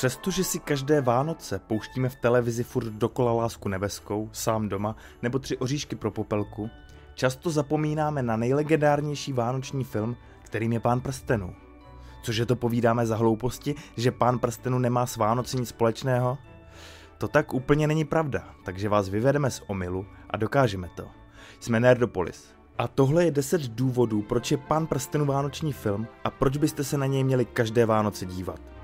Přestože si každé Vánoce pouštíme v televizi furt dokola lásku nebeskou, sám doma, nebo tři oříšky pro popelku, často zapomínáme na nejlegendárnější vánoční film, kterým je Pán prstenů. Cože to povídáme za hlouposti, že Pán prstenů nemá s Vánoci nic společného? To tak úplně není pravda, takže vás vyvedeme z omylu a dokážeme to. Jsme Nerdopolis. A tohle je 10 důvodů, proč je Pán prstenů vánoční film a proč byste se na něj měli každé Vánoce dívat.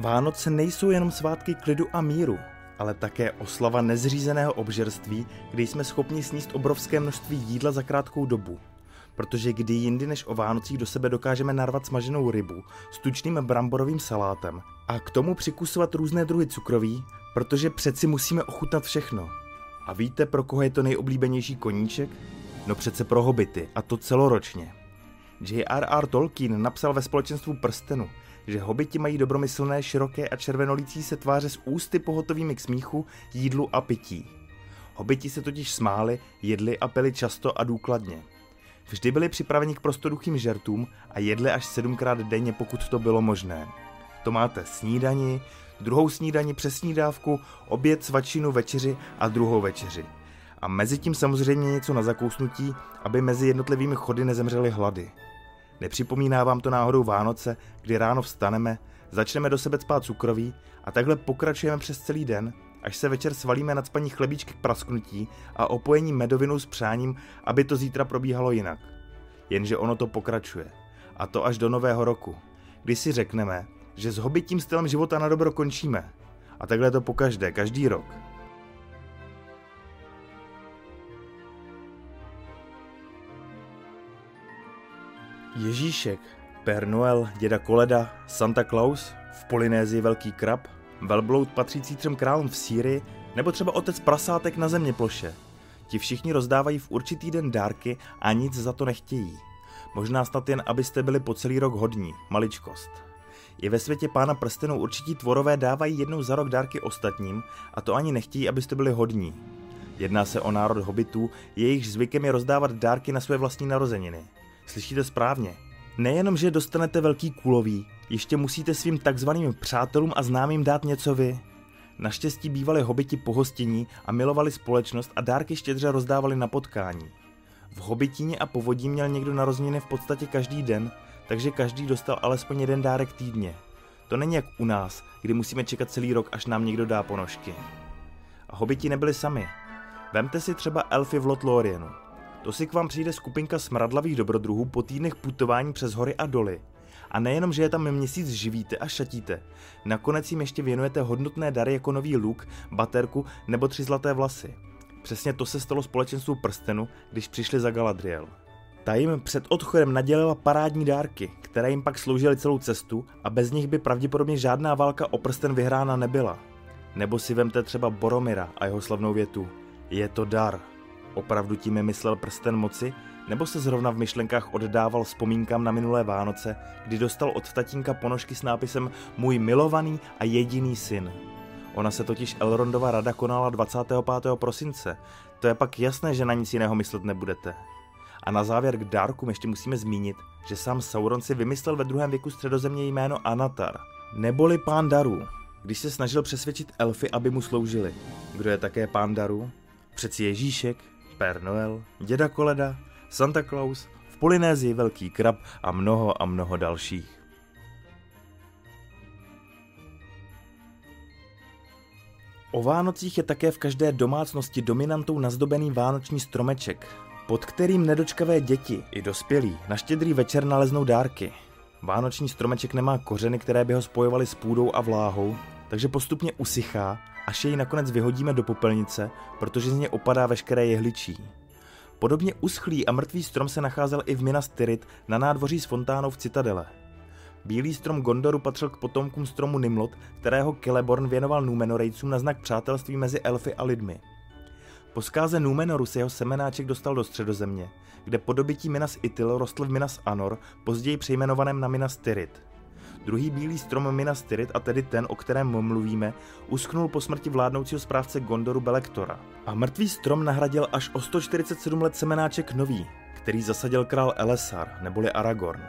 Vánoce nejsou jenom svátky klidu a míru, ale také oslava nezřízeného obžerství, kdy jsme schopni sníst obrovské množství jídla za krátkou dobu. Protože kdy jindy než o Vánocích do sebe dokážeme narvat smaženou rybu s tučným bramborovým salátem a k tomu přikusovat různé druhy cukroví, protože přeci musíme ochutnat všechno. A víte, pro koho je to nejoblíbenější koníček? No přece pro hobity, a to celoročně. J.R.R. Tolkien napsal ve společenstvu prstenu, že hobiti mají dobromyslné, široké a červenolící se tváře s ústy pohotovými k smíchu, jídlu a pití. Hobiti se totiž smáli, jedli a pili často a důkladně. Vždy byli připraveni k prostoduchým žertům a jedli až sedmkrát denně, pokud to bylo možné. To máte snídani, druhou snídani přes snídávku, oběd, svačinu, večeři a druhou večeři. A mezi tím samozřejmě něco na zakousnutí, aby mezi jednotlivými chody nezemřely hlady. Nepřipomíná vám to náhodou Vánoce, kdy ráno vstaneme, začneme do sebe spát cukroví a takhle pokračujeme přes celý den, až se večer svalíme nad spaní chlebíčky k prasknutí a opojení medovinou s přáním, aby to zítra probíhalo jinak. Jenže ono to pokračuje. A to až do nového roku, kdy si řekneme, že s hobitím stylem života na dobro končíme. A takhle to pokaždé, každý rok. Ježíšek, Père Noel, děda Koleda, Santa Claus, v Polynézii velký krab, velbloud patřící třem králům v Sýrii, nebo třeba otec prasátek na země ploše. Ti všichni rozdávají v určitý den dárky a nic za to nechtějí. Možná snad jen, abyste byli po celý rok hodní, maličkost. I ve světě pána prstenů určití tvorové dávají jednou za rok dárky ostatním a to ani nechtějí, abyste byli hodní. Jedná se o národ hobitů, jejichž zvykem je rozdávat dárky na své vlastní narozeniny. Slyšíte správně. Nejenom, že dostanete velký kulový, ještě musíte svým takzvaným přátelům a známým dát něco vy. Naštěstí bývali hobiti pohostění a milovali společnost a dárky štědře rozdávali na potkání. V hobitíně a povodí měl někdo narozeniny v podstatě každý den, takže každý dostal alespoň jeden dárek týdně. To není jak u nás, kdy musíme čekat celý rok, až nám někdo dá ponožky. A hobiti nebyli sami. Vemte si třeba elfy v Lotlorienu. To si k vám přijde skupinka smradlavých dobrodruhů po týdnech putování přes hory a doly. A nejenom, že je tam měsíc živíte a šatíte, nakonec jim ještě věnujete hodnotné dary jako nový luk, baterku nebo tři zlaté vlasy. Přesně to se stalo společenstvu prstenu, když přišli za Galadriel. Ta jim před odchodem nadělila parádní dárky, které jim pak sloužily celou cestu a bez nich by pravděpodobně žádná válka o prsten vyhrána nebyla. Nebo si vemte třeba Boromira a jeho slavnou větu. Je to dar. Opravdu tím myslel prsten moci? Nebo se zrovna v myšlenkách oddával vzpomínkám na minulé Vánoce, kdy dostal od tatínka ponožky s nápisem Můj milovaný a jediný syn. Ona se totiž Elrondova rada konala 25. prosince. To je pak jasné, že na nic jiného myslet nebudete. A na závěr k dárkům ještě musíme zmínit, že sám Sauron si vymyslel ve druhém věku středozemě jméno Anatar, neboli pán darů, když se snažil přesvědčit elfy, aby mu sloužili. Kdo je také pán darů? Přeci Ježíšek, Père Noel, děda Koleda, Santa Claus, v Polynézii velký krab a mnoho a mnoho dalších. O Vánocích je také v každé domácnosti dominantou nazdobený vánoční stromeček, pod kterým nedočkavé děti i dospělí na štědrý večer naleznou dárky. Vánoční stromeček nemá kořeny, které by ho spojovaly s půdou a vláhou, takže postupně usychá, až jej nakonec vyhodíme do popelnice, protože z něj opadá veškeré jehličí. Podobně uschlý a mrtvý strom se nacházel i v Minas Tirith na nádvoří s fontánou v Citadele. Bílý strom Gondoru patřil k potomkům stromu Nimlot, kterého Celeborn věnoval Númenorejcům na znak přátelství mezi elfy a lidmi. Po zkáze Númenoru se jeho semenáček dostal do středozemě, kde po dobytí Minas Itil rostl v Minas Anor, později přejmenovaném na Minas Tirith. Druhý bílý strom Minas Tirith, a tedy ten, o kterém mluvíme, uschnul po smrti vládnoucího správce Gondoru Belektora. A mrtvý strom nahradil až o 147 let semenáček nový, který zasadil král Elessar neboli Aragorn.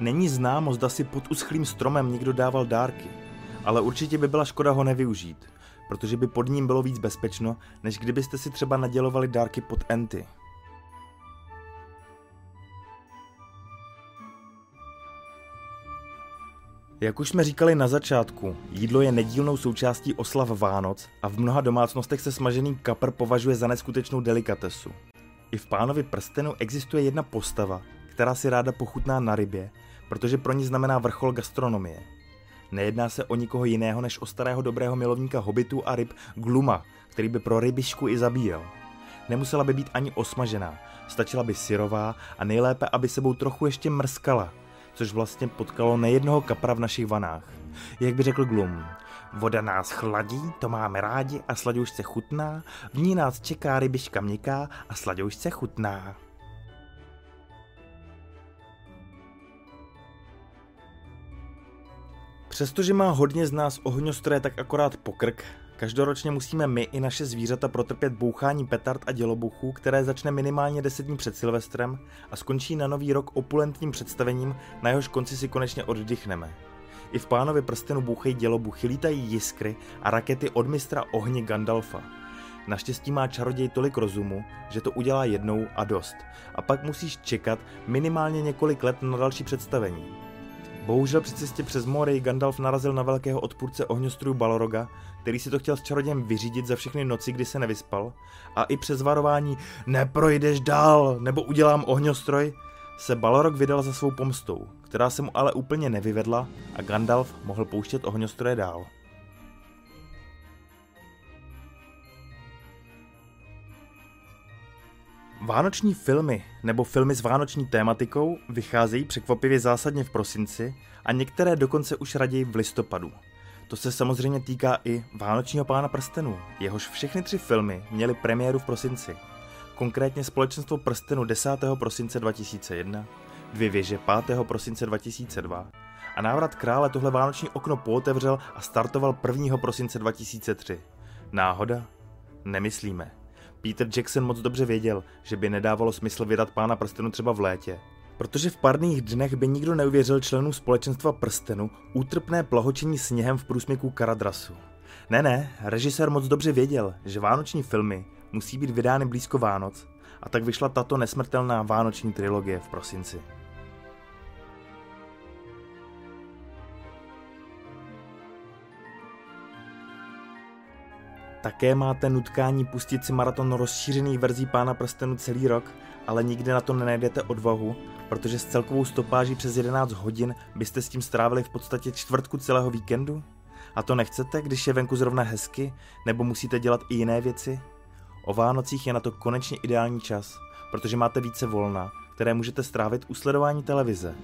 Není známo, zda si pod uschlým stromem někdo dával dárky, ale určitě by byla škoda ho nevyužít, protože by pod ním bylo víc bezpečno, než kdybyste si třeba nadělovali dárky pod enty. Jak už jsme říkali na začátku, jídlo je nedílnou součástí oslav Vánoc a v mnoha domácnostech se smažený kapr považuje za neskutečnou delikatesu. I v pánovi prstenu existuje jedna postava, která si ráda pochutná na rybě, protože pro ní znamená vrchol gastronomie. Nejedná se o nikoho jiného než o starého dobrého milovníka hobitů a ryb Gluma, který by pro rybišku i zabíjel. Nemusela by být ani osmažená, stačila by syrová a nejlépe, aby sebou trochu ještě mrskala, což vlastně potkalo nejednoho kapra v našich vanách. Jak by řekl Glum, voda nás chladí, to máme rádi a sladoušce chutná, v ní nás čeká rybiška měkká a sladoušce chutná. Přestože má hodně z nás ohňostroje tak akorát pokrk, každoročně musíme my i naše zvířata protrpět bouchání petard a dělobuchů, které začne minimálně 10 dní před Silvestrem a skončí na nový rok opulentním představením, na jehož konci si konečně oddychneme. I v pánovi prstenu bouchají dělobuchy, lítají jiskry a rakety od mistra ohně Gandalfa. Naštěstí má čaroděj tolik rozumu, že to udělá jednou a dost. A pak musíš čekat minimálně několik let na další představení. Bohužel při cestě přes mory Gandalf narazil na velkého odpůrce ohňostrojů Balroga, který si to chtěl s čarodějem vyřídit za všechny noci, kdy se nevyspal, a i přes varování neprojdeš dál, nebo udělám ohňostroj, se Balrog vydal za svou pomstou, která se mu ale úplně nevyvedla a Gandalf mohl pouštět ohňostroje dál. Vánoční filmy nebo filmy s vánoční tématikou vycházejí překvapivě zásadně v prosinci a některé dokonce už raději v listopadu. To se samozřejmě týká i Vánočního pána prstenů, jehož všechny tři filmy měly premiéru v prosinci. Konkrétně Společenstvo prstenu 10. prosince 2001, Dvě věže 5. prosince 2002 a návrat krále tohle vánoční okno pootevřel a startoval 1. prosince 2003. Náhoda? Nemyslíme. Peter Jackson moc dobře věděl, že by nedávalo smysl vydat pána prstenu třeba v létě. Protože v parných dnech by nikdo neuvěřil členů společenstva prstenu útrpné plahočení sněhem v průsmyku Karadrasu. Ne, ne, režisér moc dobře věděl, že vánoční filmy musí být vydány blízko Vánoc a tak vyšla tato nesmrtelná vánoční trilogie v prosinci. Také máte nutkání pustit si maraton rozšířených verzí Pána prstenu celý rok, ale nikdy na to nenajdete odvahu, protože s celkovou stopáží přes 11 hodin byste s tím strávili v podstatě čtvrtku celého víkendu? A to nechcete, když je venku zrovna hezky, nebo musíte dělat i jiné věci? O Vánocích je na to konečně ideální čas, protože máte více volna, které můžete strávit u sledování televize.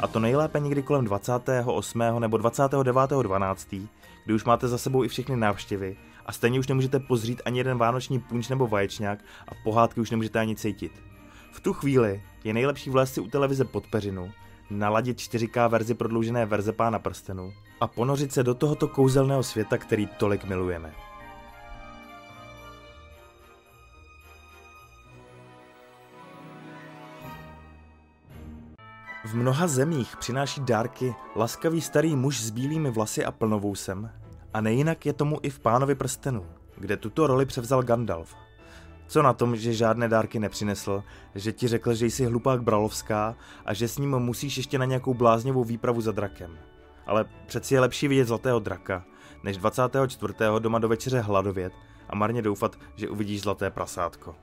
A to nejlépe někdy kolem 28. nebo 29.12., kdy už máte za sebou i všechny návštěvy a stejně už nemůžete pozřít ani jeden vánoční punč nebo vaječňák a pohádky už nemůžete ani cítit. V tu chvíli je nejlepší vlézt si u televize pod peřinu, naladit 4K verzi prodloužené verze Pána prstenu a ponořit se do tohoto kouzelného světa, který tolik milujeme. V mnoha zemích přináší dárky laskavý starý muž s bílými vlasy a plnovousem, a nejinak je tomu i v Pánovi prstenu, kde tuto roli převzal Gandalf. Co na tom, že žádné dárky nepřinesl, že ti řekl, že jsi hlupák Bralovská a že s ním musíš ještě na nějakou bláznivou výpravu za drakem. Ale přeci je lepší vidět zlatého draka, než 24. doma do večeře hladovět a marně doufat, že uvidíš zlaté prasátko.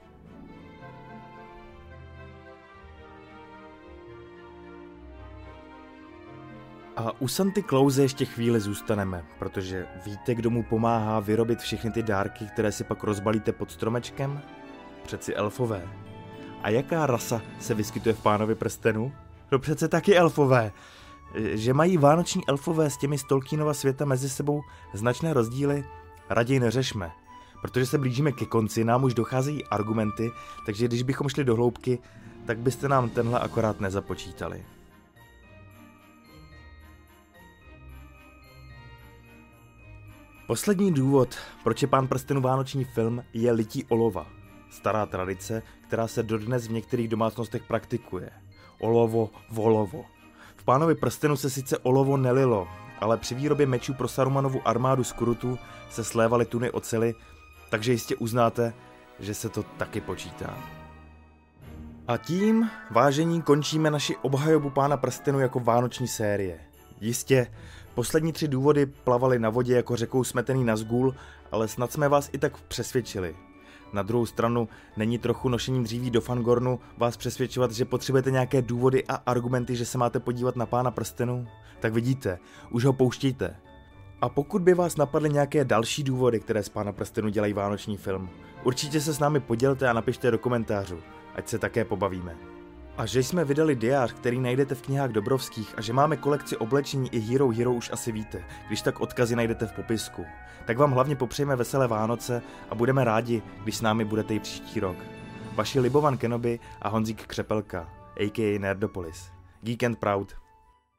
A u Santy Clause ještě chvíli zůstaneme, protože víte, kdo mu pomáhá vyrobit všechny ty dárky, které si pak rozbalíte pod stromečkem? Přeci elfové. A jaká rasa se vyskytuje v pánovi prstenu? No přece taky elfové. Že mají vánoční elfové s těmi z Tolkienova světa mezi sebou značné rozdíly, raději neřešme. Protože se blížíme ke konci, nám už docházejí argumenty, takže když bychom šli do hloubky, tak byste nám tenhle akorát nezapočítali. Poslední důvod, proč je Pán prstenů vánoční film, je lití olova. Stará tradice, která se dodnes v některých domácnostech praktikuje. Olovo, volovo. V pánovi prstenu se sice olovo nelilo, ale při výrobě mečů pro Sarumanovu armádu z Kurutu se slévaly tuny ocely, takže jistě uznáte, že se to taky počítá. A tím, vážení, končíme naši obhajobu pána prstenu jako vánoční série. Jistě, poslední tři důvody plavaly na vodě jako řekou smetený na zgůl, ale snad jsme vás i tak přesvědčili. Na druhou stranu není trochu nošením dříví do Fangornu vás přesvědčovat, že potřebujete nějaké důvody a argumenty, že se máte podívat na pána prstenu? Tak vidíte, už ho pouštíte. A pokud by vás napadly nějaké další důvody, které z pána prstenu dělají vánoční film, určitě se s námi podělte a napište do komentářů, ať se také pobavíme. A že jsme vydali diář, který najdete v knihách Dobrovských a že máme kolekci oblečení i Hero Hero už asi víte, když tak odkazy najdete v popisku. Tak vám hlavně popřejeme veselé Vánoce a budeme rádi, když s námi budete i příští rok. Vaši Libovan Kenobi a Honzík Křepelka, a.k.a. Nerdopolis. Geek and Proud.